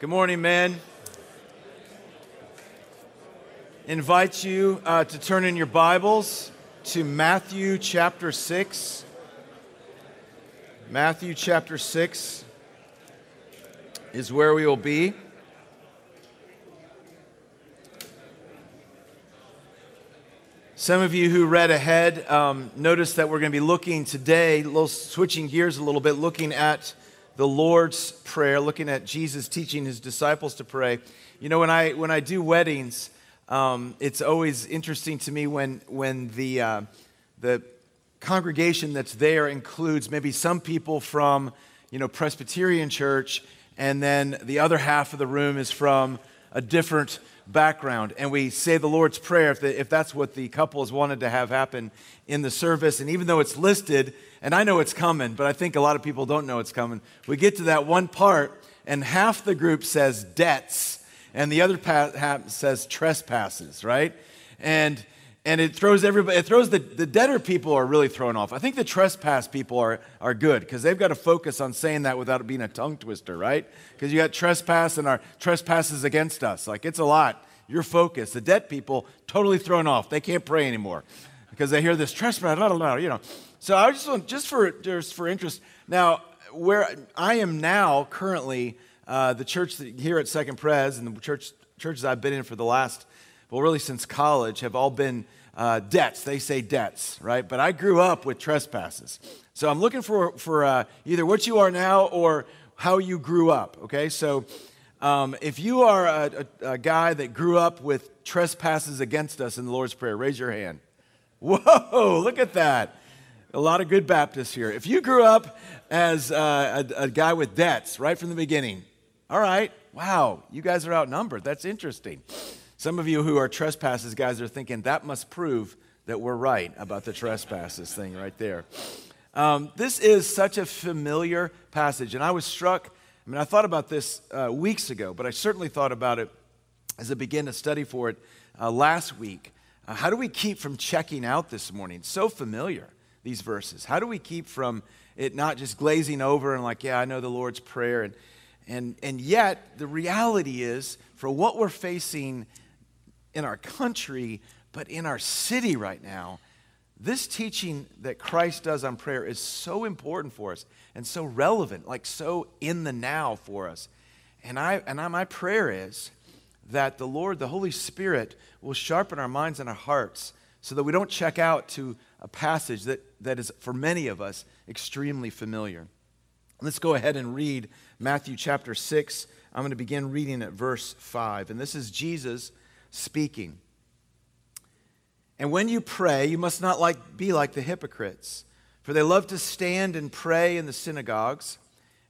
Good morning, men. Invite you uh, to turn in your Bibles to Matthew chapter 6. Matthew chapter 6 is where we will be. Some of you who read ahead um, noticed that we're going to be looking today, little, switching gears a little bit, looking at the Lord's Prayer, looking at Jesus teaching his disciples to pray. You know, when I, when I do weddings, um, it's always interesting to me when, when the, uh, the congregation that's there includes maybe some people from, you know, Presbyterian church, and then the other half of the room is from a different background and we say the Lord's Prayer if, the, if that's what the couple has wanted to have happen in the service. And even though it's listed, and I know it's coming, but I think a lot of people don't know it's coming, we get to that one part and half the group says debts and the other half says trespasses, right? And and it throws everybody it throws the, the debtor people are really thrown off. I think the trespass people are, are good because they've got to focus on saying that without it being a tongue twister right? Because you got trespass and our trespasses against us. Like it's a lot. You're focused. The debt people totally thrown off. They can't pray anymore because they hear this trespass blah, blah, blah, you know so i just want just for just for interest now where i am now currently uh, the church here at second pres and the church churches i've been in for the last well really since college have all been uh, debts. They say debts, right? But I grew up with trespasses. So I'm looking for, for uh, either what you are now or how you grew up, okay? So um, if you are a, a, a, guy that grew up with trespasses against us in the Lord's Prayer, raise your hand. Whoa, look at that. A lot of good Baptists here. If you grew up as uh, a, a guy with debts right from the beginning, all right, wow, you guys are outnumbered. That's interesting. Some of you who are trespasses guys are thinking that must prove that we're right about the trespasses thing right there. Um, this is such a familiar passage, and I was struck. I mean, I thought about this uh, weeks ago, but I certainly thought about it as I began to study for it uh, last week. Uh, how do we keep from checking out this morning? So familiar, these verses. How do we keep from it not just glazing over and like, yeah, I know the Lord's Prayer? And, and, and yet, the reality is, for what we're facing in our country, but in our city right now, this teaching that Christ does on prayer is so important for us and so relevant, like so in the now for us. And, I, and I, my prayer is that the Lord, the Holy Spirit, will sharpen our minds and our hearts so that we don't check out to a passage that, that is, for many of us, extremely familiar. Let's go ahead and read Matthew chapter 6. I'm going to begin reading at verse 5. And this is Jesus speaking. And when you pray, you must not like, be like the hypocrites, for they love to stand and pray in the synagogues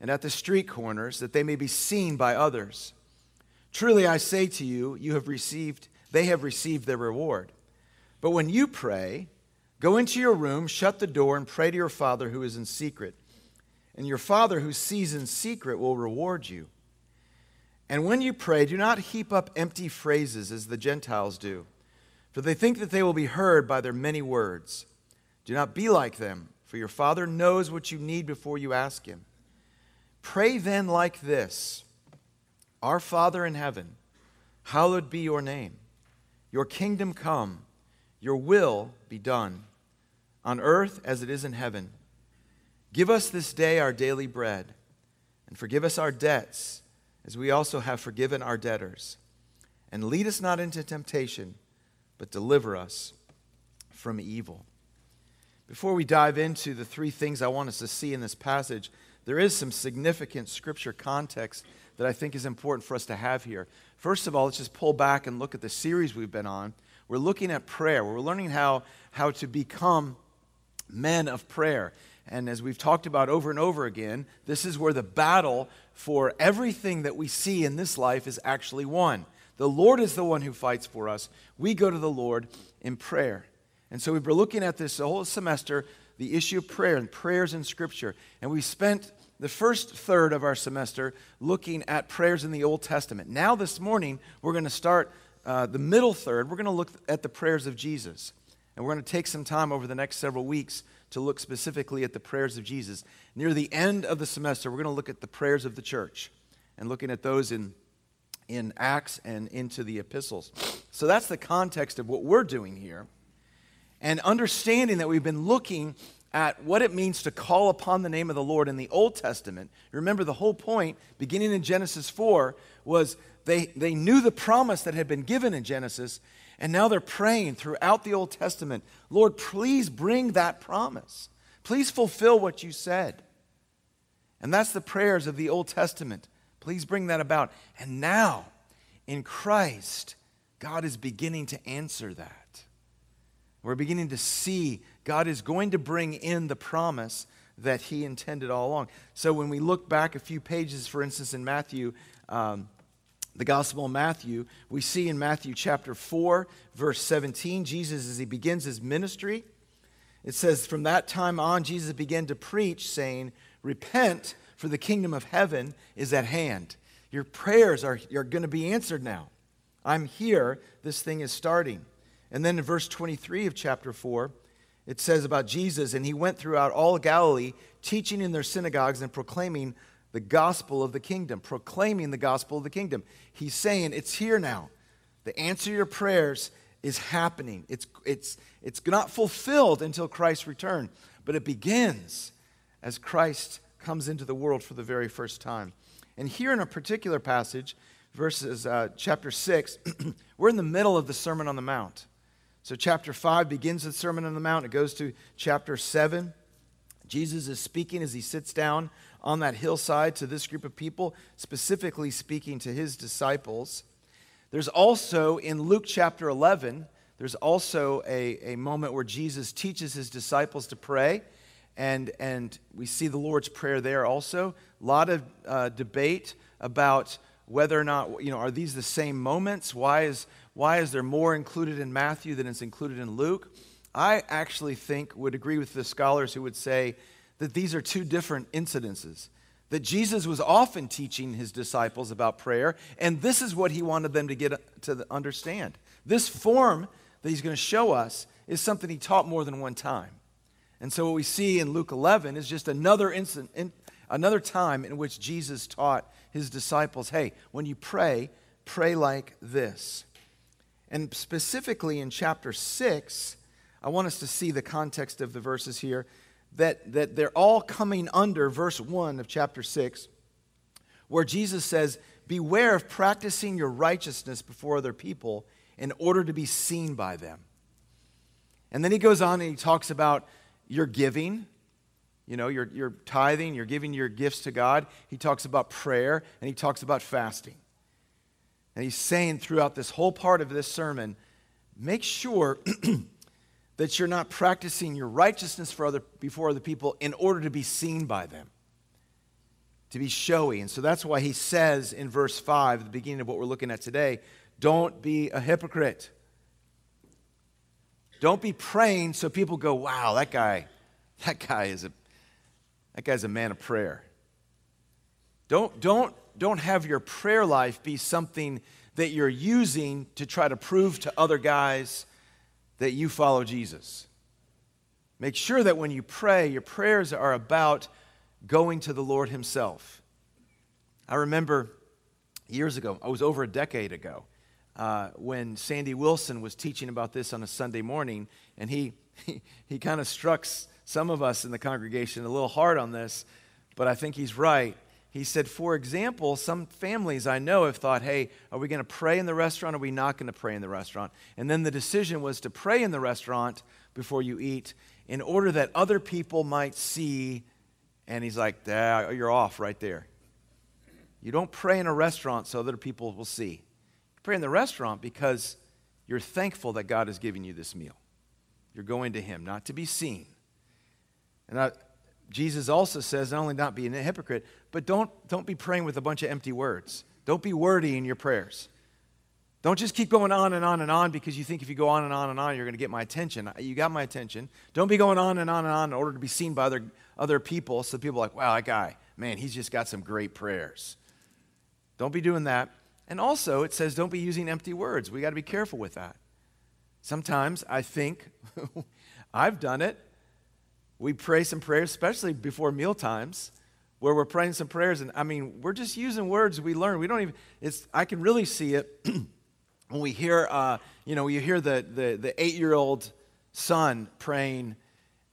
and at the street corners, that they may be seen by others. Truly I say to you, you have received, they have received their reward. But when you pray, go into your room, shut the door, and pray to your Father who is in secret. And your Father who sees in secret will reward you. And when you pray, do not heap up empty phrases as the Gentiles do, for they think that they will be heard by their many words. Do not be like them, for your Father knows what you need before you ask Him. Pray then like this Our Father in heaven, hallowed be your name. Your kingdom come, your will be done, on earth as it is in heaven. Give us this day our daily bread, and forgive us our debts as we also have forgiven our debtors. And lead us not into temptation, but deliver us from evil. Before we dive into the three things I want us to see in this passage, there is some significant scripture context that I think is important for us to have here. First of all, let's just pull back and look at the series we've been on. We're looking at prayer. We're learning how, how to become men of prayer. And as we've talked about over and over again, this is where the battle for everything that we see in this life is actually won. The Lord is the one who fights for us. We go to the Lord in prayer. And so we've been looking at this the whole semester, the issue of prayer and prayers in Scripture. And we spent the first third of our semester looking at prayers in the Old Testament. Now, this morning, we're going to start uh, the middle third. We're going to look at the prayers of Jesus. And we're going to take some time over the next several weeks to look specifically at the prayers of Jesus. Near the end of the semester, we're going to look at the prayers of the church. and looking at those in, in Acts and into the epistles. So that's the context of what we're doing here. And understanding that we've been looking at what it means to call upon the name of the Lord in the Old Testament. Remember, the whole point, beginning in Genesis 4, was they, they knew the promise that had been given in Genesis, and now they're praying throughout the Old Testament Lord, please bring that promise. Please fulfill what you said. And that's the prayers of the Old Testament. Please bring that about. And now, in Christ, God is beginning to answer that. We're beginning to see God is going to bring in the promise that He intended all along. So when we look back a few pages, for instance, in Matthew, um, the Gospel of Matthew, we see in Matthew chapter 4, verse 17, Jesus, as he begins his ministry, it says, From that time on, Jesus began to preach, saying, Repent, for the kingdom of heaven is at hand. Your prayers are, are going to be answered now. I'm here. This thing is starting. And then in verse 23 of chapter 4, it says about Jesus, and he went throughout all Galilee, teaching in their synagogues and proclaiming the gospel of the kingdom, proclaiming the gospel of the kingdom. He's saying, It's here now. The answer to your prayers is happening. It's, it's, it's not fulfilled until Christ's return, but it begins as Christ comes into the world for the very first time. And here in a particular passage, verses uh, chapter 6, we're in the middle of the Sermon on the Mount. So, chapter 5 begins the Sermon on the Mount. It goes to chapter 7. Jesus is speaking as he sits down on that hillside to this group of people, specifically speaking to his disciples. There's also in Luke chapter 11, there's also a, a moment where Jesus teaches his disciples to pray. And, and we see the Lord's Prayer there also. A lot of uh, debate about whether or not, you know, are these the same moments? Why is, why is there more included in Matthew than is included in Luke? I actually think, would agree with the scholars who would say that these are two different incidences. That Jesus was often teaching his disciples about prayer, and this is what he wanted them to get to understand. This form that he's going to show us is something he taught more than one time. And so what we see in Luke 11 is just another instant, in, another time in which Jesus taught his disciples, hey, when you pray, pray like this. And specifically in chapter 6, I want us to see the context of the verses here that, that they're all coming under verse 1 of chapter 6, where Jesus says, Beware of practicing your righteousness before other people in order to be seen by them. And then he goes on and he talks about your giving, you know, your, your tithing, you're giving your gifts to God. He talks about prayer and he talks about fasting. And he's saying throughout this whole part of this sermon, make sure that you're not practicing your righteousness for other, before other people in order to be seen by them, to be showy. And so that's why he says in verse 5, the beginning of what we're looking at today, don't be a hypocrite. Don't be praying so people go, wow, that guy, that guy is a, that guy's a man of prayer. Don't, don't, don't have your prayer life be something that you're using to try to prove to other guys that you follow Jesus. Make sure that when you pray, your prayers are about going to the Lord Himself. I remember years ago, I was over a decade ago, uh, when Sandy Willson was teaching about this on a Sunday morning, and he, he, he kind of struck some of us in the congregation a little hard on this, but I think he's right. He said, for example, some families I know have thought, hey, are we going to pray in the restaurant or are we not going to pray in the restaurant? And then the decision was to pray in the restaurant before you eat in order that other people might see. And he's like, you're off right there. You don't pray in a restaurant so other people will see. You pray in the restaurant because you're thankful that God is giving you this meal. You're going to Him, not to be seen. And I, Jesus also says not only not be a hypocrite, but don't, don't be praying with a bunch of empty words. Don't be wordy in your prayers. Don't just keep going on and on and on because you think if you go on and on and on, you're going to get my attention. You got my attention. Don't be going on and on and on in order to be seen by other, other people so people are like, wow, that guy, man, he's just got some great prayers. Don't be doing that. And also, it says don't be using empty words. We got to be careful with that. Sometimes I think, I've done it, we pray some prayers, especially before meal times, where we're praying some prayers, and I mean, we're just using words we learn. We don't even, it's, I can really see it when we hear, uh, you know, you hear the, the, the eight year old son praying,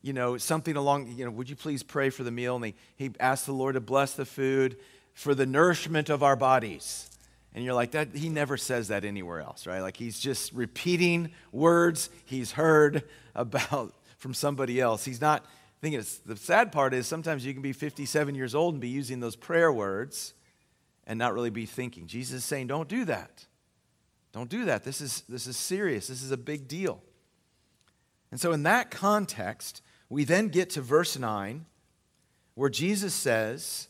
you know, something along, you know, would you please pray for the meal? And he, he asked the Lord to bless the food for the nourishment of our bodies. And you're like, that, he never says that anywhere else, right? Like he's just repeating words he's heard about from somebody else. He's not thinking, it's, the sad part is sometimes you can be 57 years old and be using those prayer words and not really be thinking. Jesus is saying, don't do that. Don't do that. This is, this is serious. This is a big deal. And so, in that context, we then get to verse 9, where Jesus says,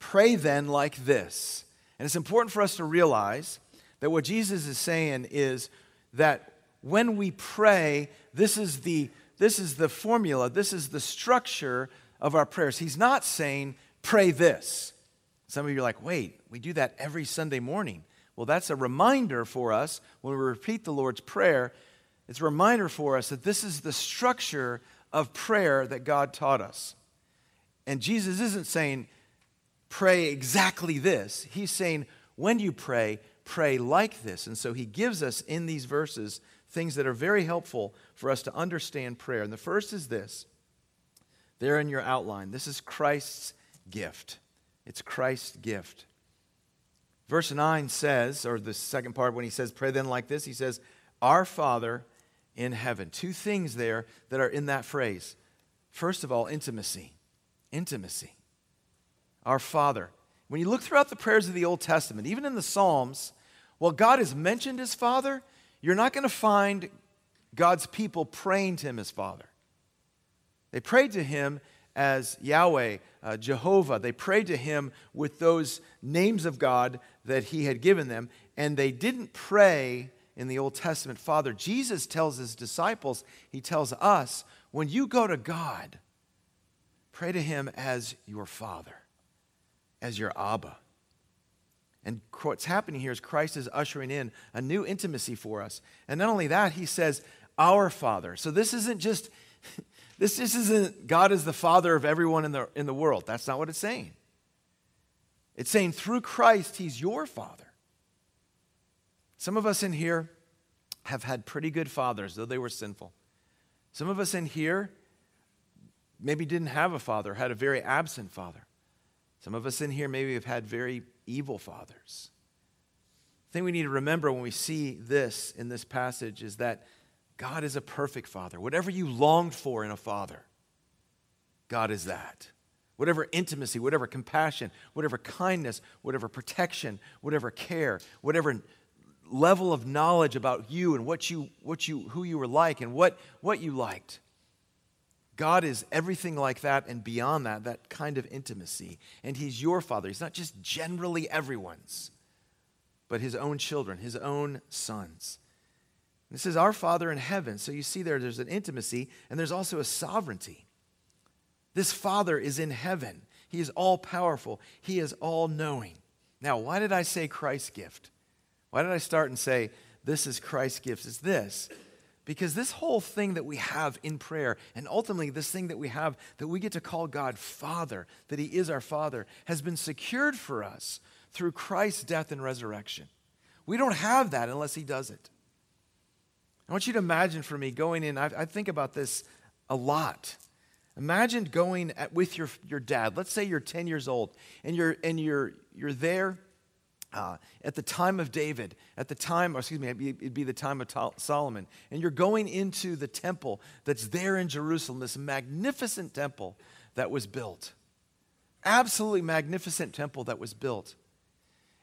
Pray then like this. And it's important for us to realize that what Jesus is saying is that when we pray, this is the, this is the formula, this is the structure of our prayers. He's not saying, pray this. Some of you are like, wait, we do that every Sunday morning. Well, that's a reminder for us when we repeat the Lord's Prayer. It's a reminder for us that this is the structure of prayer that God taught us. And Jesus isn't saying, pray exactly this. He's saying, when you pray, pray like this. And so he gives us in these verses things that are very helpful for us to understand prayer. And the first is this there in your outline. This is Christ's gift. It's Christ's gift. Verse 9 says, or the second part, when he says, pray then like this, he says, Our Father in heaven. Two things there that are in that phrase. First of all, intimacy. Intimacy. Our Father. When you look throughout the prayers of the Old Testament, even in the Psalms, while God has mentioned his Father, you're not going to find God's people praying to him as Father. They prayed to him as Yahweh, uh, Jehovah. They prayed to him with those names of God that he had given them, and they didn't pray in the Old Testament Father. Jesus tells his disciples, he tells us, when you go to God, pray to him as your Father, as your Abba. And what's happening here is Christ is ushering in a new intimacy for us. And not only that, he says, Our Father. So this isn't just this just isn't God is the father of everyone in the, in the world. That's not what it's saying. It's saying through Christ, He's your father. Some of us in here have had pretty good fathers, though they were sinful. Some of us in here maybe didn't have a father, had a very absent father. Some of us in here maybe have had very evil fathers. The thing we need to remember when we see this in this passage is that God is a perfect father. Whatever you longed for in a father, God is that. Whatever intimacy, whatever compassion, whatever kindness, whatever protection, whatever care, whatever level of knowledge about you and what you, what you, who you were like and what, what you liked. God is everything like that and beyond that, that kind of intimacy. And He's your Father. He's not just generally everyone's, but His own children, His own sons. This is our Father in heaven. So you see there, there's an intimacy and there's also a sovereignty. This Father is in heaven. He is all powerful, He is all knowing. Now, why did I say Christ's gift? Why did I start and say, this is Christ's gift? Is this because this whole thing that we have in prayer, and ultimately this thing that we have that we get to call God Father, that He is our Father, has been secured for us through Christ's death and resurrection. We don't have that unless He does it. I want you to imagine for me going in, I, I think about this a lot. Imagine going at, with your, your dad. Let's say you're 10 years old and you're, and you're, you're there uh, at the time of David, at the time, excuse me, it'd be, it'd be the time of Solomon, and you're going into the temple that's there in Jerusalem, this magnificent temple that was built. Absolutely magnificent temple that was built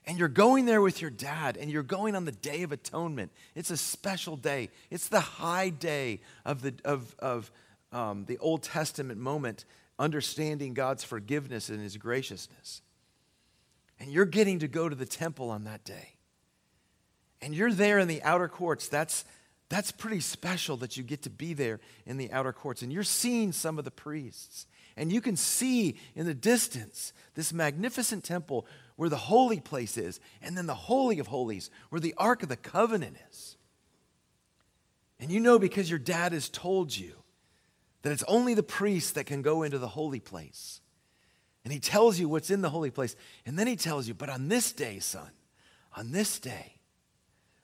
and you're going there with your dad, and you're going on the Day of Atonement. It's a special day. It's the high day of the, of, of, um, the Old Testament moment, understanding God's forgiveness and His graciousness. And you're getting to go to the temple on that day. And you're there in the outer courts. That's, that's pretty special that you get to be there in the outer courts. And you're seeing some of the priests. And you can see in the distance this magnificent temple where the holy place is, and then the Holy of Holies, where the Ark of the Covenant is. And you know because your dad has told you that it's only the priest that can go into the holy place. And he tells you what's in the holy place. And then he tells you, but on this day, son, on this day,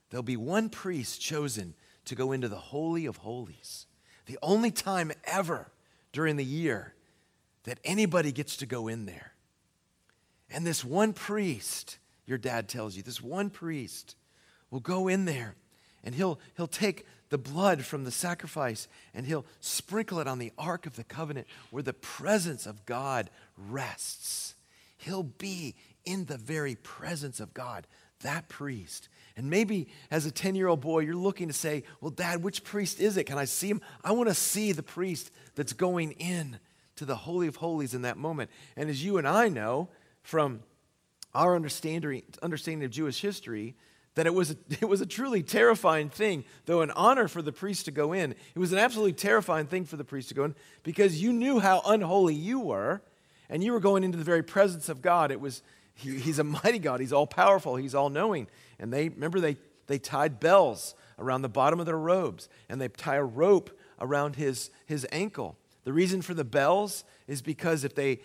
there'll be one priest chosen to go into the Holy of Holies. The only time ever during the year that anybody gets to go in there. And this one priest, your dad tells you, this one priest will go in there and he'll, he'll take the blood from the sacrifice and he'll sprinkle it on the Ark of the Covenant where the presence of God rests. He'll be in the very presence of God, that priest. And maybe as a 10 year old boy, you're looking to say, Well, Dad, which priest is it? Can I see him? I want to see the priest that's going in to the Holy of Holies in that moment. And as you and I know from our understanding, understanding of Jewish history, that it was, it was a truly terrifying thing, though an honor for the priest to go in. It was an absolutely terrifying thing for the priest to go in because you knew how unholy you were, and you were going into the very presence of God. It was, he, he's a mighty God, he's all powerful, he's all knowing. And they, remember, they, they tied bells around the bottom of their robes, and they tie a rope around his, his ankle. The reason for the bells is because if they,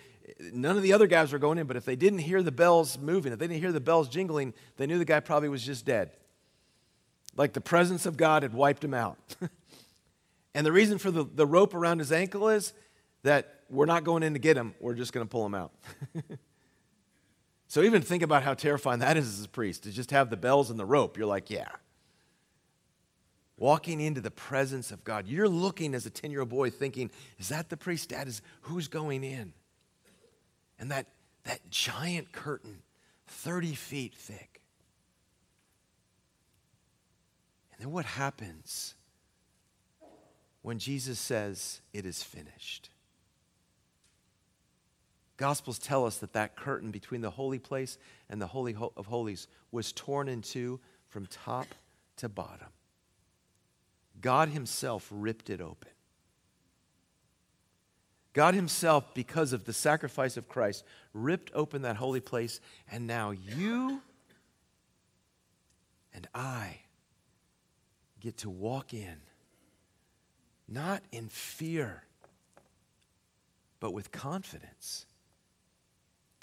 none of the other guys were going in, but if they didn't hear the bells moving, if they didn't hear the bells jingling, they knew the guy probably was just dead. Like the presence of God had wiped him out. and the reason for the, the rope around his ankle is that we're not going in to get him, we're just going to pull him out. so even think about how terrifying that is as a priest to just have the bells and the rope. You're like, yeah. Walking into the presence of God. You're looking as a 10 year old boy thinking, is that the priest? Dad, is who's going in? And that, that giant curtain, 30 feet thick. And then what happens when Jesus says, It is finished? Gospels tell us that that curtain between the holy place and the Holy of Holies was torn in two from top to bottom. God Himself ripped it open. God Himself, because of the sacrifice of Christ, ripped open that holy place, and now you and I get to walk in, not in fear, but with confidence.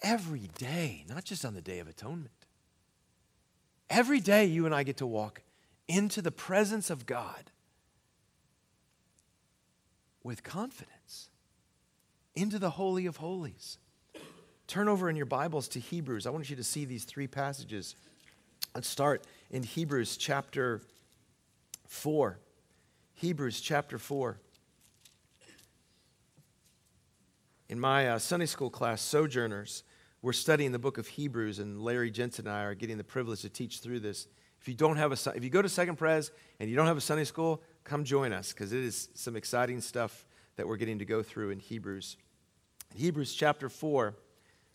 Every day, not just on the Day of Atonement. Every day, you and I get to walk into the presence of God with confidence into the Holy of Holies. Turn over in your Bibles to Hebrews. I want you to see these three passages. Let's start in Hebrews chapter 4. Hebrews chapter 4. In my uh, Sunday school class, Sojourners, we're studying the book of Hebrews, and Larry Jensen and I are getting the privilege to teach through this. If you don't have a, if you go to Second Pres and you don't have a Sunday school, come join us because it is some exciting stuff that we're getting to go through in Hebrews. Hebrews chapter 4.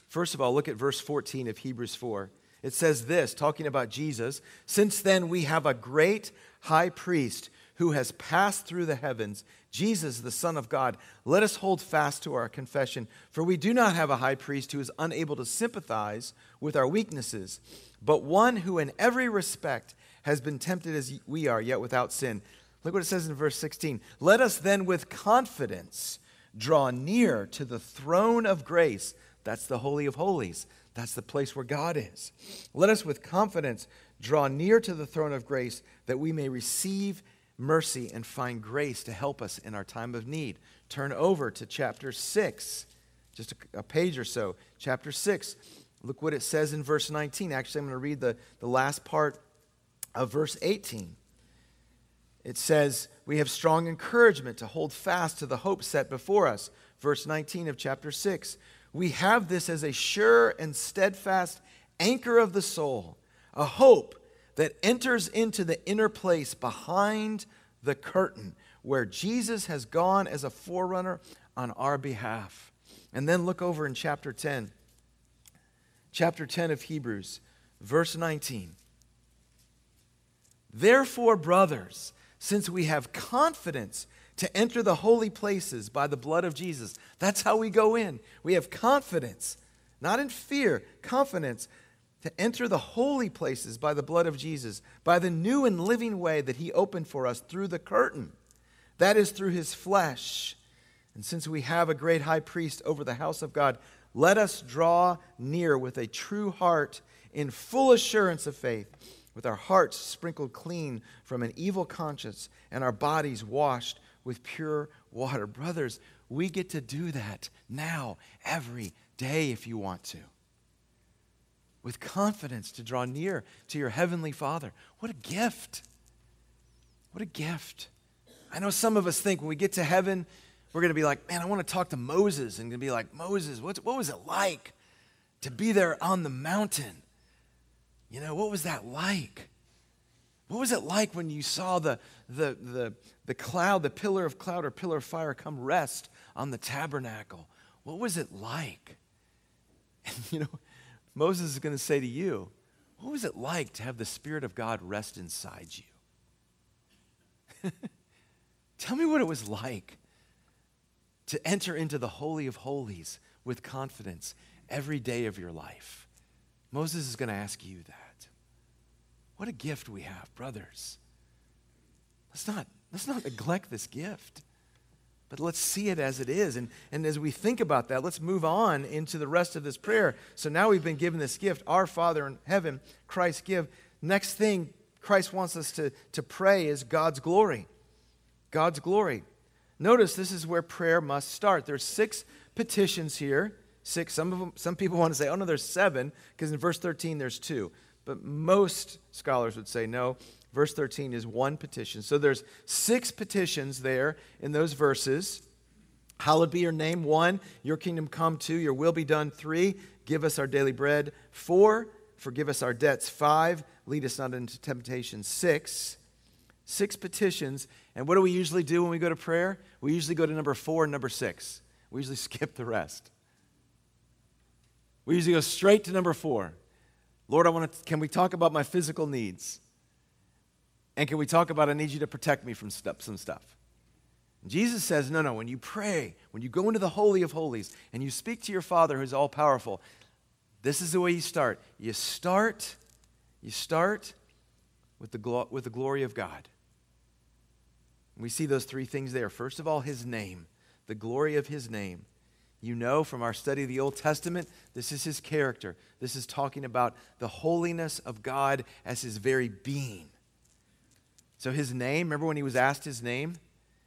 First of all, look at verse 14 of Hebrews 4. It says this, talking about Jesus Since then we have a great high priest who has passed through the heavens, Jesus, the Son of God. Let us hold fast to our confession, for we do not have a high priest who is unable to sympathize with our weaknesses, but one who in every respect has been tempted as we are, yet without sin. Look what it says in verse 16. Let us then with confidence draw near to the throne of grace. That's the Holy of Holies. That's the place where God is. Let us with confidence draw near to the throne of grace that we may receive mercy and find grace to help us in our time of need. Turn over to chapter 6, just a, a page or so. Chapter 6. Look what it says in verse 19. Actually, I'm going to read the, the last part of verse 18 it says, We have strong encouragement to hold fast to the hope set before us. Verse 19 of chapter 6. We have this as a sure and steadfast anchor of the soul, a hope that enters into the inner place behind the curtain where Jesus has gone as a forerunner on our behalf. And then look over in chapter 10. Chapter 10 of Hebrews, verse 19. Therefore, brothers, since we have confidence to enter the holy places by the blood of Jesus. That's how we go in. We have confidence, not in fear, confidence to enter the holy places by the blood of Jesus, by the new and living way that he opened for us through the curtain. That is through his flesh. And since we have a great high priest over the house of God, let us draw near with a true heart in full assurance of faith, with our hearts sprinkled clean from an evil conscience and our bodies washed with pure water. Brothers, we get to do that now, every day, if you want to. With confidence to draw near to your Heavenly Father. What a gift! What a gift. I know some of us think when we get to heaven, we're going to be like, man, I want to talk to Moses and going to be like, Moses, what was it like to be there on the mountain? You know, what was that like? What was it like when you saw the, the, the, the cloud, the pillar of cloud or pillar of fire come rest on the tabernacle? What was it like? And, you know, Moses is going to say to you, what was it like to have the Spirit of God rest inside you? Tell me what it was like to enter into the Holy of Holies with confidence every day of your life. Moses is going to ask you that. What a gift we have, brothers. Let's not, let's not neglect this gift, but let's see it as it is. And, and as we think about that, let's move on into the rest of this prayer. So now we've been given this gift, our Father in heaven, Christ give. Next thing Christ wants us to, to pray is God's glory. God's glory. Notice this is where prayer must start. There's six petitions here. Six. Some of them, some people want to say, oh no, there's seven, because in verse 13 there's two. But most scholars would say no. Verse 13 is one petition. So there's six petitions there in those verses. Hallowed be your name. One, your kingdom come. Two, your will be done. Three, give us our daily bread. Four, forgive us our debts. Five, lead us not into temptation. Six, six petitions. And what do we usually do when we go to prayer? We usually go to number four and number six. We usually skip the rest. We usually go straight to number four. Lord, I want to, can we talk about my physical needs? And can we talk about I need you to protect me from stuff, some stuff? Jesus says, no, no, when you pray, when you go into the Holy of Holies and you speak to your Father who's all powerful, this is the way you start. You start, you start with the, glo- with the glory of God. We see those three things there. First of all, his name, the glory of his name. You know from our study of the Old Testament, this is his character. This is talking about the holiness of God as his very being. So his name, remember when he was asked his name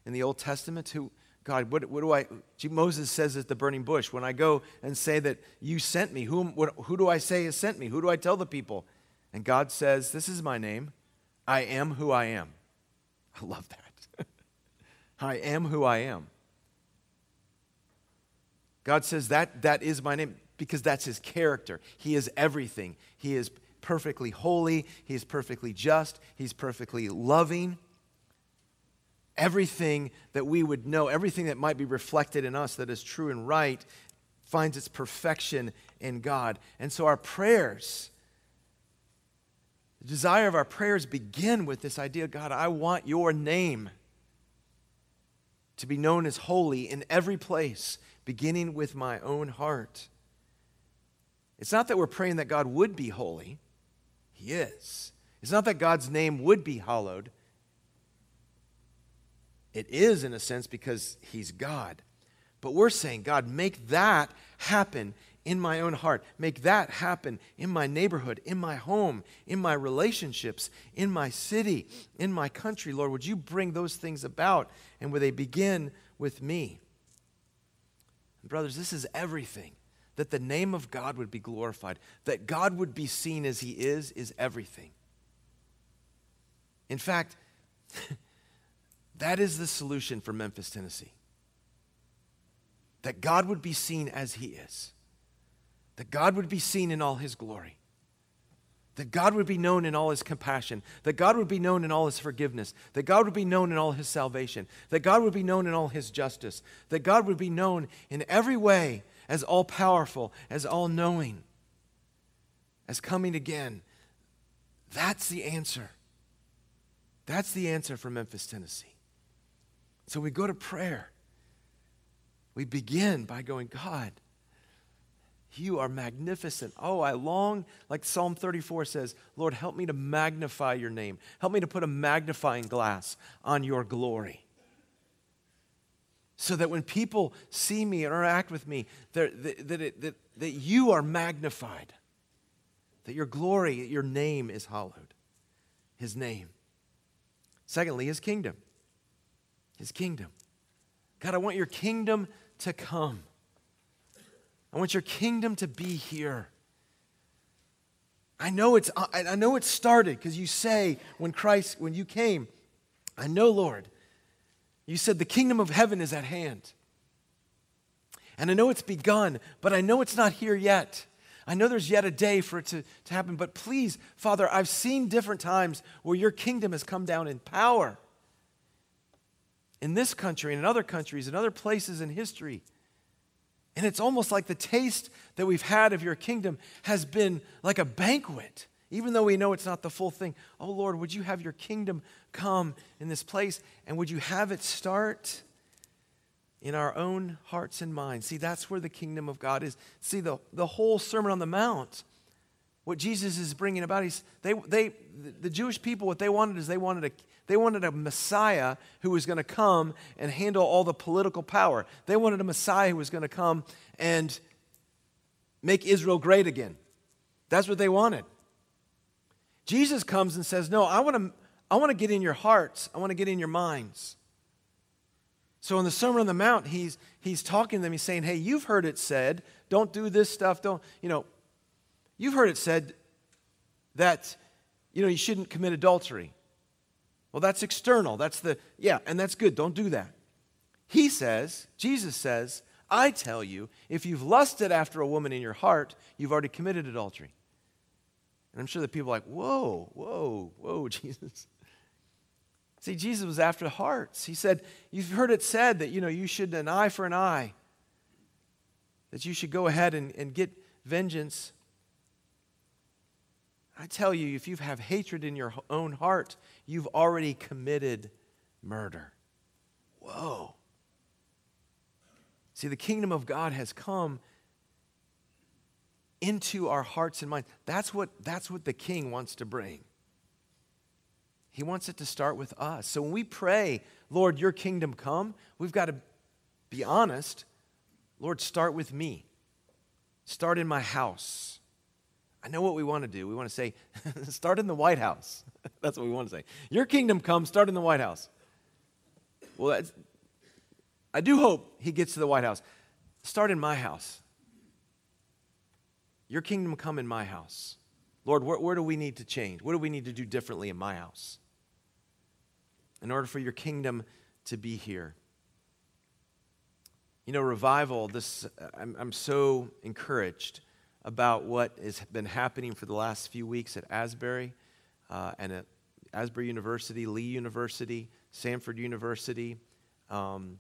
in the Old Testament? Who, God, what, what do I, Moses says at the burning bush, when I go and say that you sent me, whom, what, who do I say has sent me? Who do I tell the people? And God says, This is my name. I am who I am. I love that. I am who I am. God says that that is my name because that's his character. He is everything. He is perfectly holy, he is perfectly just, he's perfectly loving. Everything that we would know, everything that might be reflected in us that is true and right, finds its perfection in God. And so our prayers, the desire of our prayers begin with this idea God, I want your name to be known as holy in every place, beginning with my own heart. It's not that we're praying that God would be holy, He is. It's not that God's name would be hallowed. It is, in a sense, because He's God. But we're saying, God, make that happen in my own heart. Make that happen in my neighborhood, in my home, in my relationships, in my city, in my country. Lord, would you bring those things about? And would they begin with me? Brothers, this is everything. That the name of God would be glorified, that God would be seen as He is, is everything. In fact, that is the solution for Memphis, Tennessee. That God would be seen as He is that God would be seen in all his glory, that God would be known in all his compassion, that God would be known in all his forgiveness, that God would be known in all his salvation, that God would be known in all his justice, that God would be known in every way as all powerful, as all knowing, as coming again. That's the answer. That's the answer for Memphis, Tennessee. So we go to prayer. We begin by going, God, you are magnificent. Oh, I long, like Psalm 34 says, Lord, help me to magnify your name. Help me to put a magnifying glass on your glory. so that when people see me and interact with me, that, that, it, that, that you are magnified, that your glory, your name is hallowed. His name. Secondly, his kingdom. His kingdom. God, I want your kingdom to come. I want your kingdom to be here. I know it's I know it started because you say when Christ when you came, I know, Lord, you said the kingdom of heaven is at hand. And I know it's begun, but I know it's not here yet. I know there's yet a day for it to, to happen, but please, Father, I've seen different times where your kingdom has come down in power in this country and in other countries and other places in history. And it's almost like the taste that we've had of your kingdom has been like a banquet, even though we know it's not the full thing. Oh Lord, would you have your kingdom come in this place? And would you have it start in our own hearts and minds? See, that's where the kingdom of God is. See, the, the whole Sermon on the Mount, what Jesus is bringing about, he's, they, they, the Jewish people, what they wanted is they wanted a they wanted a Messiah who was going to come and handle all the political power. They wanted a Messiah who was going to come and make Israel great again. That's what they wanted. Jesus comes and says, No, I want to, I want to get in your hearts, I want to get in your minds. So in the Sermon on the Mount, he's, he's talking to them. He's saying, Hey, you've heard it said, don't do this stuff. Don't, you know, you've heard it said that, you know, you shouldn't commit adultery. Well, that's external. That's the, yeah, and that's good. Don't do that. He says, Jesus says, I tell you, if you've lusted after a woman in your heart, you've already committed adultery. And I'm sure that people are like, whoa, whoa, whoa, Jesus. See, Jesus was after hearts. He said, You've heard it said that, you know, you should an eye for an eye, that you should go ahead and, and get vengeance. I tell you, if you have hatred in your own heart, you've already committed murder. Whoa. See, the kingdom of God has come into our hearts and minds. That's what, that's what the king wants to bring. He wants it to start with us. So when we pray, Lord, your kingdom come, we've got to be honest. Lord, start with me. Start in my house. I know what we want to do. We want to say, start in the White House. that's what we want to say. Your kingdom come, start in the White House. Well, I do hope he gets to the White House. Start in my house. Your kingdom come in my house. Lord, where, where do we need to change? What do we need to do differently in my house? In order for your kingdom to be here. You know, revival, this, I'm, I'm so encouraged about what has been happening for the last few weeks at Asbury uh, and at Asbury University, Lee University, Samford University, um,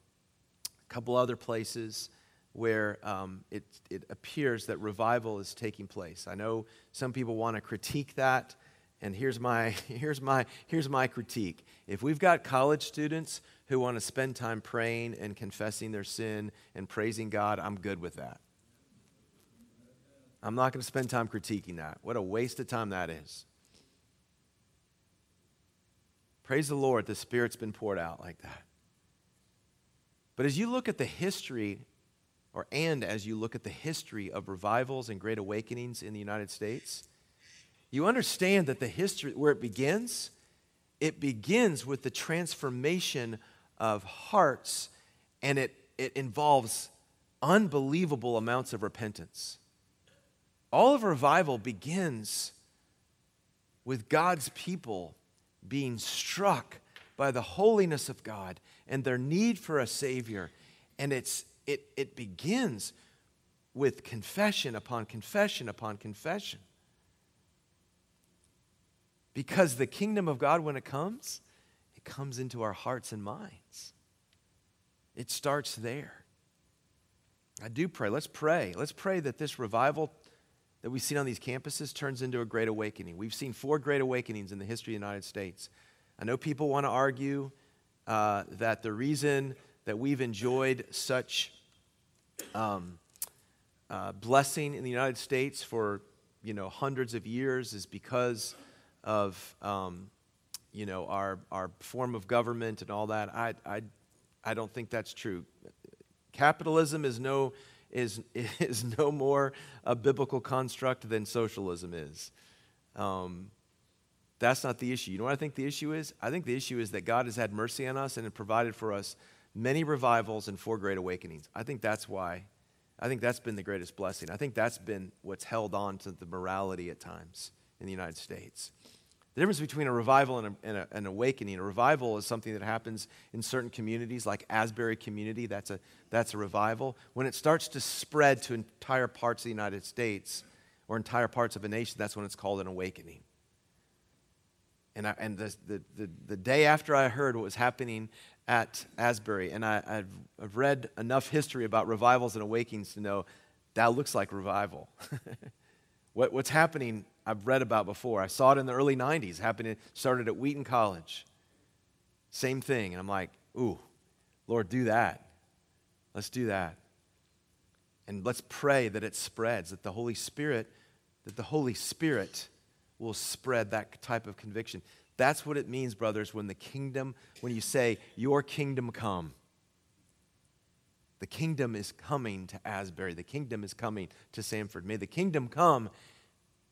a couple other places where um, it, it appears that revival is taking place. I know some people want to critique that, and here's my, here's, my, here's my critique. If we've got college students who want to spend time praying and confessing their sin and praising God, I'm good with that. I'm not going to spend time critiquing that. What a waste of time that is. Praise the Lord, the Spirit's been poured out like that. But as you look at the history, or and as you look at the history of revivals and great awakenings in the United States, you understand that the history, where it begins, it begins with the transformation of hearts, and it, it involves unbelievable amounts of repentance. All of revival begins with God's people being struck by the holiness of God and their need for a Savior. And it's, it, it begins with confession upon confession upon confession. Because the kingdom of God, when it comes, it comes into our hearts and minds. It starts there. I do pray. Let's pray. Let's pray that this revival that we've seen on these campuses turns into a great awakening. We've seen four great awakenings in the history of the United States. I know people want to argue uh, that the reason that we've enjoyed such um, uh, blessing in the United States for you know hundreds of years is because of um, you know our our form of government and all that. I, I I don't think that's true. Capitalism is no, is, is no more a biblical construct than socialism is. Um, that's not the issue. You know what I think the issue is? I think the issue is that God has had mercy on us and has provided for us many revivals and four great awakenings. I think that's why. I think that's been the greatest blessing. I think that's been what's held on to the morality at times in the United States. The difference between a revival and, a, and a, an awakening a revival is something that happens in certain communities, like Asbury community, that's a, that's a revival. When it starts to spread to entire parts of the United States or entire parts of a nation, that's when it's called an awakening. And, I, and the, the, the, the, day after I heard what was happening at Asbury, and I, have I've read enough history about revivals and awakenings to know that looks like revival. what, what's happening, I've read about before. I saw it in the early 90s, happening, started at Wheaton College. Same thing. And I'm like, ooh, Lord, do that. Let's do that. And let's pray that it spreads, that the Holy Spirit, that the Holy Spirit will spread that type of conviction. That's what it means, brothers, when the kingdom, when you say, Your kingdom come. The kingdom is coming to Asbury. The kingdom is coming to Samford. May the kingdom come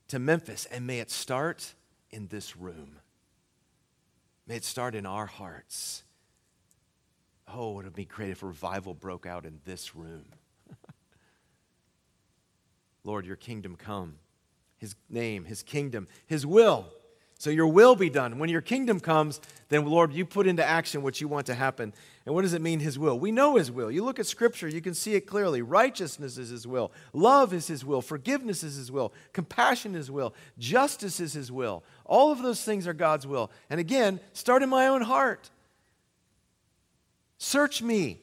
to Memphis, and may it start in this room. May it start in our hearts. Oh, it would be great if revival broke out in this room. Lord, your kingdom come. His name, his kingdom, his will so your will be done. When your kingdom comes, then Lord, you put into action what you want to happen. And what does it mean, his will? We know his will. You look at scripture, you can see it clearly. Righteousness is his will, love is his will, forgiveness is his will, compassion is his will, justice is his will. All of those things are God's will. And again, start in my own heart. Search me.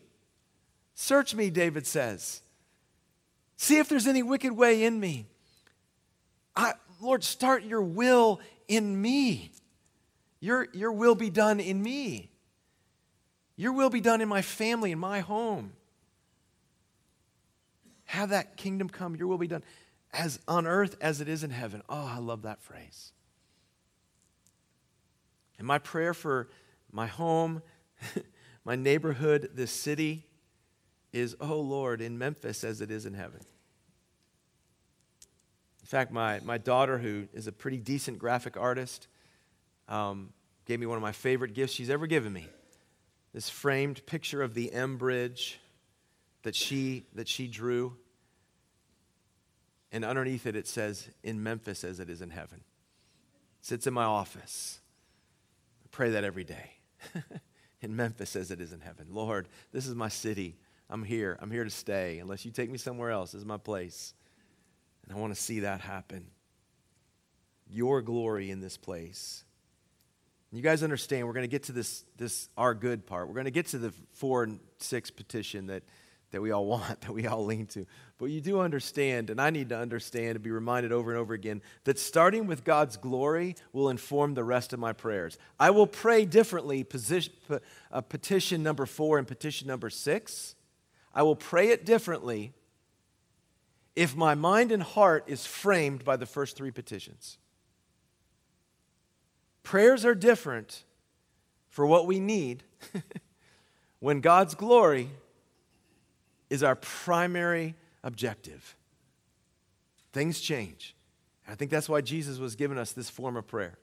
Search me, David says. See if there's any wicked way in me. I, Lord, start your will in me. Your, your will be done in me. Your will be done in my family, in my home. Have that kingdom come, your will be done as on earth as it is in heaven. Oh, I love that phrase. And my prayer for my home, my neighborhood, this city is, oh Lord, in Memphis as it is in heaven. In fact, my, my daughter, who is a pretty decent graphic artist, um, gave me one of my favorite gifts she's ever given me this framed picture of the M Bridge that she, that she drew. And underneath it, it says, In Memphis as it is in heaven. It sits in my office. I pray that every day. in Memphis as it is in heaven. Lord, this is my city. I'm here. I'm here to stay. Unless you take me somewhere else, this is my place. I want to see that happen. Your glory in this place. You guys understand, we're going to get to this, this our good part. We're going to get to the four and six petition that, that we all want, that we all lean to. But you do understand, and I need to understand and be reminded over and over again, that starting with God's glory will inform the rest of my prayers. I will pray differently, position, uh, petition number four and petition number six. I will pray it differently if my mind and heart is framed by the first three petitions. Prayers are different for what we need when God's glory is our primary objective. Things change. I think that's why Jesus was giving us this form of prayer.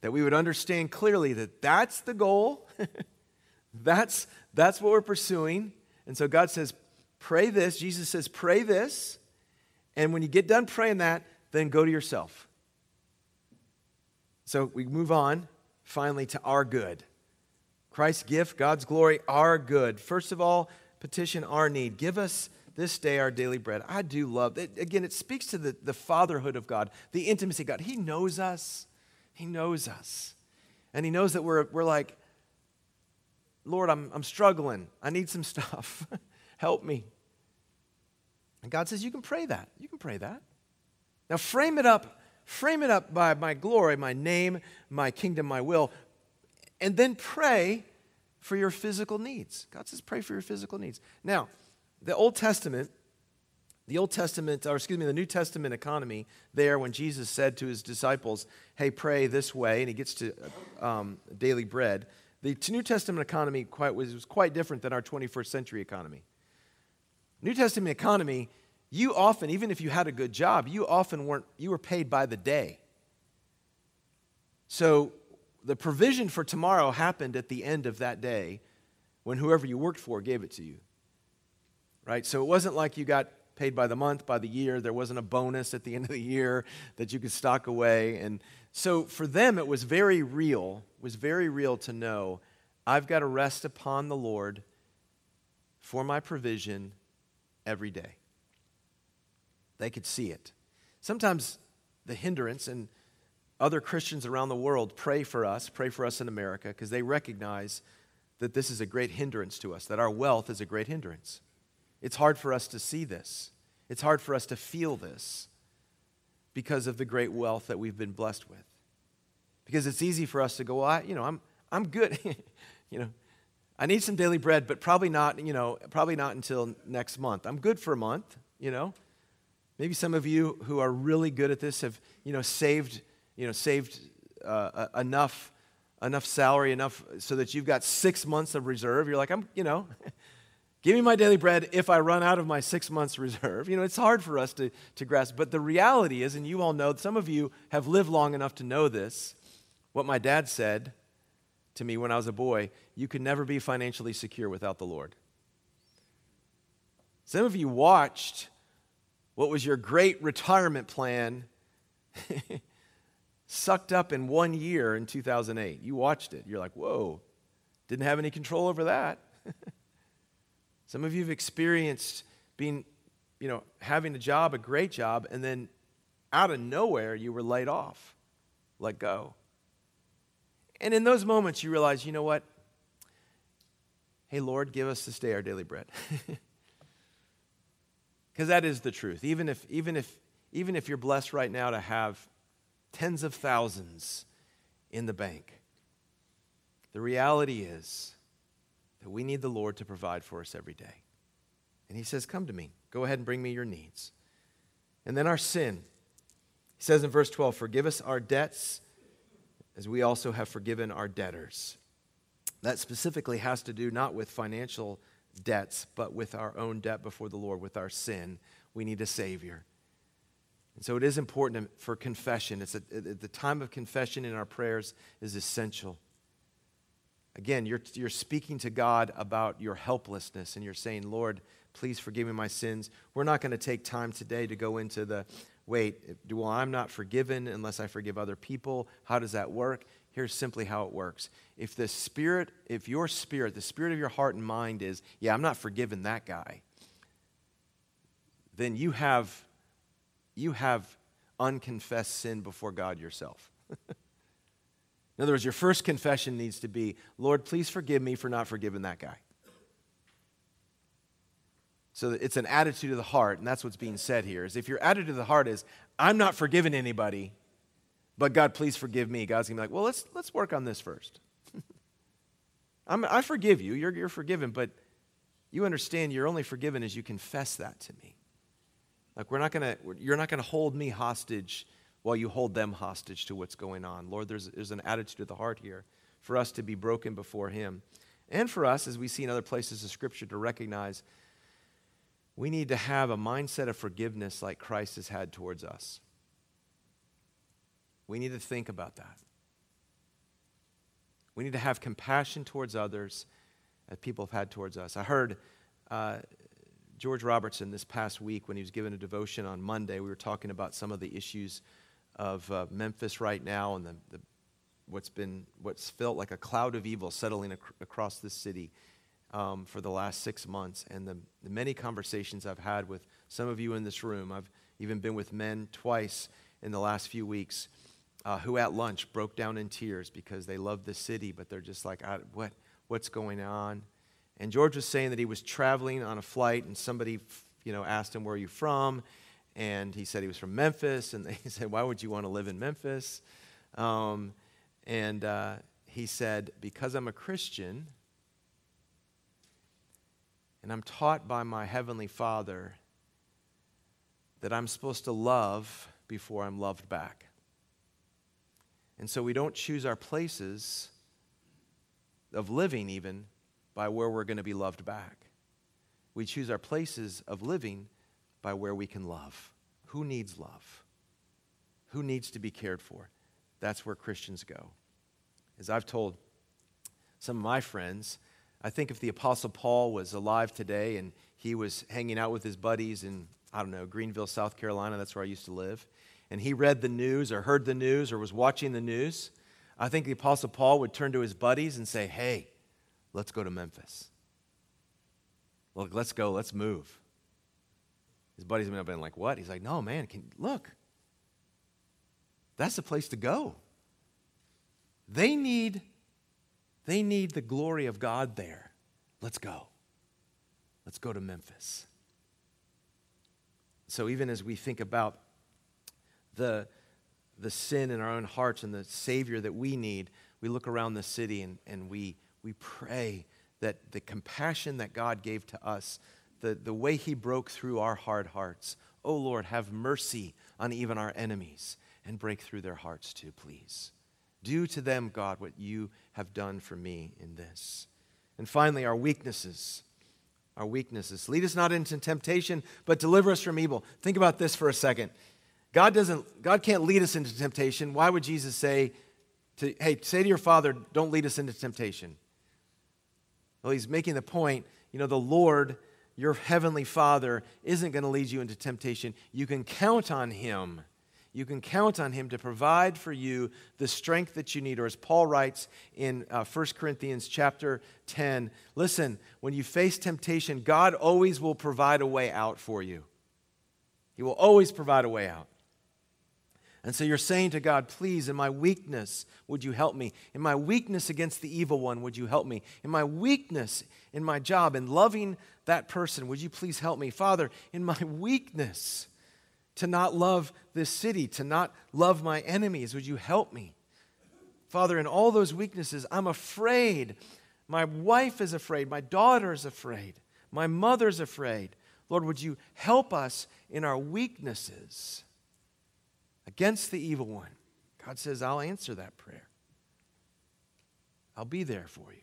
That we would understand clearly that that's the goal. that's, that's what we're pursuing. And so God says, Pray this. Jesus says, Pray this. And when you get done praying that, then go to yourself. So we move on finally to our good. Christ's gift, God's glory, our good. First of all, petition our need. Give us this day our daily bread. I do love it. Again, it speaks to the, the fatherhood of God, the intimacy God. He knows us. He knows us. And He knows that we're, we're like, Lord, I'm, I'm struggling. I need some stuff. Help me. And God says, You can pray that. You can pray that. Now frame it up, frame it up by my glory, my name, my kingdom, my will, and then pray for your physical needs. God says, pray for your physical needs. Now, the Old Testament, the Old Testament, or excuse me, the New Testament economy, there when Jesus said to his disciples, Hey, pray this way, and he gets to um, daily bread, The New Testament economy quite, was, was quite different than our 21st century economy. New Testament economy, you often, even if you had a good job, you often weren't, you were paid by the day. So the provision for tomorrow happened at the end of that day when whoever you worked for gave it to you. Right? So it wasn't like you got paid by the month, by the year. There wasn't a bonus at the end of the year that you could stock away. And so for them, it was very real, it was very real to know I've got to rest upon the Lord for my provision every day. They could see it. Sometimes the hindrance, and other Christians around the world pray for us, pray for us in America, because they recognize that this is a great hindrance to us, that our wealth is a great hindrance. It's hard for us to see this. It's hard for us to feel this because of the great wealth that we've been blessed with. Because it's easy for us to go, well, I, you know, I'm, I'm good. you know, I need some daily bread, but probably not, you know, probably not until next month. I'm good for a month, you know. Maybe some of you who are really good at this have, you know, saved, you know, saved uh, enough, enough salary, enough so that you've got six months of reserve. You're like, I'm, you know, Give me my daily bread if I run out of my six months reserve. You know, it's hard for us to, to grasp. But the reality is, and you all know, some of you have lived long enough to know this, what my dad said to me when I was a boy you can never be financially secure without the Lord. Some of you watched what was your great retirement plan sucked up in one year in 2008. You watched it. You're like, whoa, didn't have any control over that. Some of you have experienced being, you know, having a job, a great job, and then out of nowhere you were laid off, let go. And in those moments you realize, you know what? Hey, Lord, give us this day our daily bread. Because that is the truth. Even if, even, if, even if you're blessed right now to have tens of thousands in the bank, the reality is that we need the Lord to provide for us every day. And he says, Come to me. Go ahead and bring me your needs. And then our sin. He says in verse 12, Forgive us our debts as we also have forgiven our debtors. That specifically has to do not with financial debts, but with our own debt before the Lord, with our sin. We need a Savior. And so it is important for confession. It's a, the time of confession in our prayers is essential. Again, you're, you're speaking to God about your helplessness and you're saying, Lord, please forgive me my sins. We're not going to take time today to go into the wait, well, I'm not forgiven unless I forgive other people. How does that work? Here's simply how it works. If the spirit, if your spirit, the spirit of your heart and mind is, yeah, I'm not forgiving that guy, then you have you have unconfessed sin before God yourself. In other words, your first confession needs to be, Lord, please forgive me for not forgiving that guy. So it's an attitude of the heart, and that's what's being said here. Is if your attitude of the heart is, I'm not forgiving anybody, but God, please forgive me. God's gonna be like, well, let's let's work on this first. i forgive you. You're, you're forgiven, but you understand you're only forgiven as you confess that to me. Like we're not gonna, you're not gonna hold me hostage while you hold them hostage to what's going on. Lord, there's, there's an attitude of the heart here for us to be broken before Him. And for us, as we see in other places of Scripture, to recognize we need to have a mindset of forgiveness like Christ has had towards us. We need to think about that. We need to have compassion towards others as people have had towards us. I heard uh, George Robertson this past week when he was given a devotion on Monday. We were talking about some of the issues of uh, Memphis right now and the, the, what's been what's felt like a cloud of evil settling ac- across the city um, for the last six months and the, the, many conversations I've had with some of you in this room. I've even been with men twice in the last few weeks uh, who at lunch broke down in tears because they love the city, but they're just like, what, what's going on? And George was saying that he was traveling on a flight and somebody you know, asked him, where are you from? and he said he was from Memphis, and they said, Why would you want to live in Memphis? Um, and uh, he said, Because I'm a Christian, and I'm taught by my Heavenly Father that I'm supposed to love before I'm loved back. And so we don't choose our places of living, even by where we're going to be loved back. We choose our places of living by where we can love. Who needs love? Who needs to be cared for? That's where Christians go. As I've told some of my friends, I think if the Apostle Paul was alive today and he was hanging out with his buddies in, I don't know, Greenville, South Carolina, that's where I used to live, and he read the news or heard the news or was watching the news, I think the Apostle Paul would turn to his buddies and say, Hey, let's go to Memphis. Look, let's go, let's move. His buddies have been like, What? He's like, No, man, can, look, that's the place to go. They need, they need the glory of God there. Let's go. Let's go to Memphis. So even as we think about the, the sin in our own hearts and the Savior that we need, we look around the city and, and we, we pray that the compassion that God gave to us, the, the way He broke through our hard hearts, oh Lord, have mercy on even our enemies and break through their hearts too, please. Do to them, God, what you have done for me in this. And finally, our weaknesses. Our weaknesses. Lead us not into temptation, but deliver us from evil. Think about this for a second. God doesn't God can't lead us into temptation. Why would Jesus say to hey, say to your father, don't lead us into temptation? Well, he's making the point, you know, the Lord, your heavenly Father, isn't going to lead you into temptation. You can count on him. You can count on him to provide for you the strength that you need. Or as Paul writes in uh, 1 Corinthians chapter 10, listen, when you face temptation, God always will provide a way out for you. He will always provide a way out. And so you're saying to God, please, in my weakness, would you help me? In my weakness against the evil one, would you help me? In my weakness in my job, in loving that person, would you please help me? Father, in my weakness to not love this city, to not love my enemies, would you help me? Father, in all those weaknesses, I'm afraid. My wife is afraid. My daughter is afraid. My mother's afraid. Lord, would you help us in our weaknesses? against the evil one. God says, I'll answer that prayer. I'll be there for you.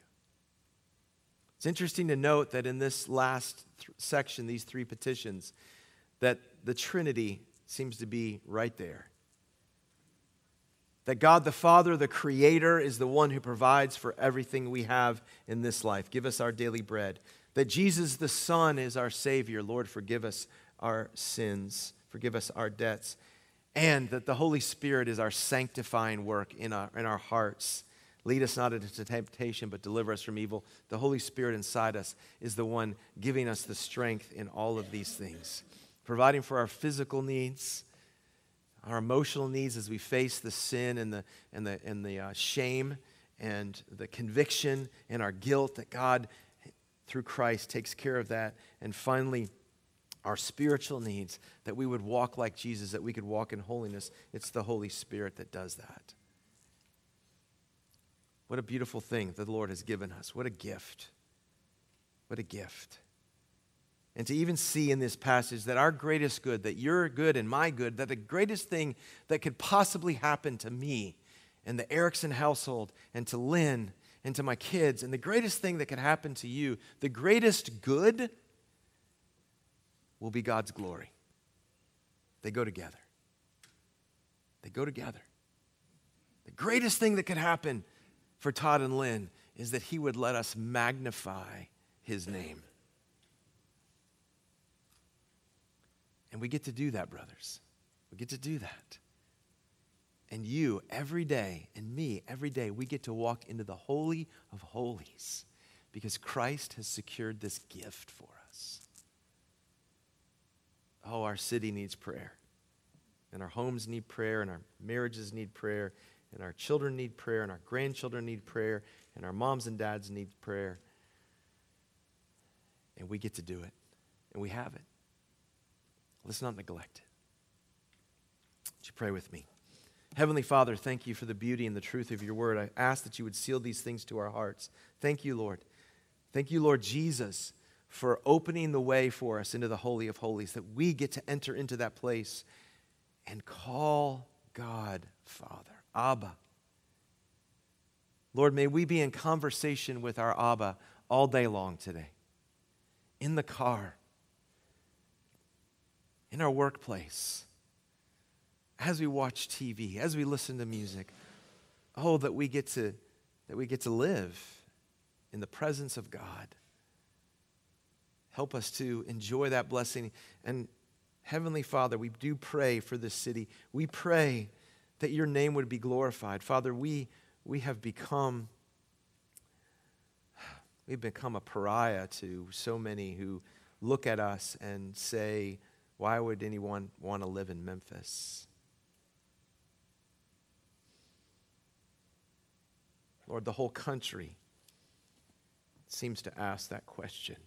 It's interesting to note that in this last th- section, these three petitions, that the Trinity seems to be right there. That God the Father, the Creator, is the one who provides for everything we have in this life. Give us our daily bread. That Jesus the Son is our Savior. Lord, forgive us our sins, forgive us our debts and that the Holy Spirit is our sanctifying work in our, in our hearts. Lead us not into temptation, but deliver us from evil. The Holy Spirit inside us is the one giving us the strength in all of these things, providing for our physical needs, our emotional needs as we face the sin and the, and the, and the uh, shame and the conviction and our guilt that God, through Christ, takes care of that. And finally, our spiritual needs, that we would walk like Jesus, that we could walk in holiness. It's the Holy Spirit that does that. What a beautiful thing the Lord has given us. What a gift. What a gift. And to even see in this passage that our greatest good, that your good and my good, that the greatest thing that could possibly happen to me and the Erickson household and to Lynn and to my kids, and the greatest thing that could happen to you, the greatest good will be God's glory. They go together. They go together. The greatest thing that could happen for Todd and Lynn is that He would let us magnify His name. And we get to do that, brothers. We get to do that. And you, every day, and me, every day, we get to walk into the Holy of Holies because Christ has secured this gift for us. Oh, our city needs prayer. And our homes need prayer, and our marriages need prayer, and our children need prayer, and our grandchildren need prayer, and our moms and dads need prayer. And we get to do it, and we have it. Let's not neglect it. Would you pray with me? Heavenly Father, thank you for the beauty and the truth of your word. I ask that you would seal these things to our hearts. Thank you, Lord. Thank you, Lord Jesus for opening the way for us into the Holy of Holies, that we get to enter into that place and call God Father, Abba. Lord, may we be in conversation with our Abba all day long today, in the car, in our workplace, as we watch TV, as we listen to music. Oh, that we get to, that we get to live in the presence of God. Help us to enjoy that blessing. And Heavenly Father, we do pray for this city. We pray that your name would be glorified. Father, we, we have become we've become a pariah to so many who look at us and say, why would anyone want to live in Memphis? Lord, the whole country seems to ask that question.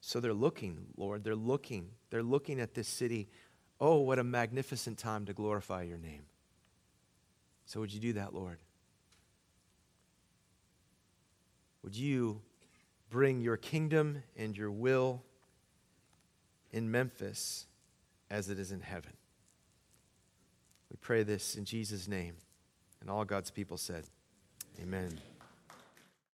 So they're looking, Lord, they're looking. They're looking at this city. Oh, what a magnificent time to glorify your name. So would you do that, Lord? Would you bring your kingdom and your will in Memphis as it is in heaven? We pray this in Jesus' name. And all God's people said, Amen.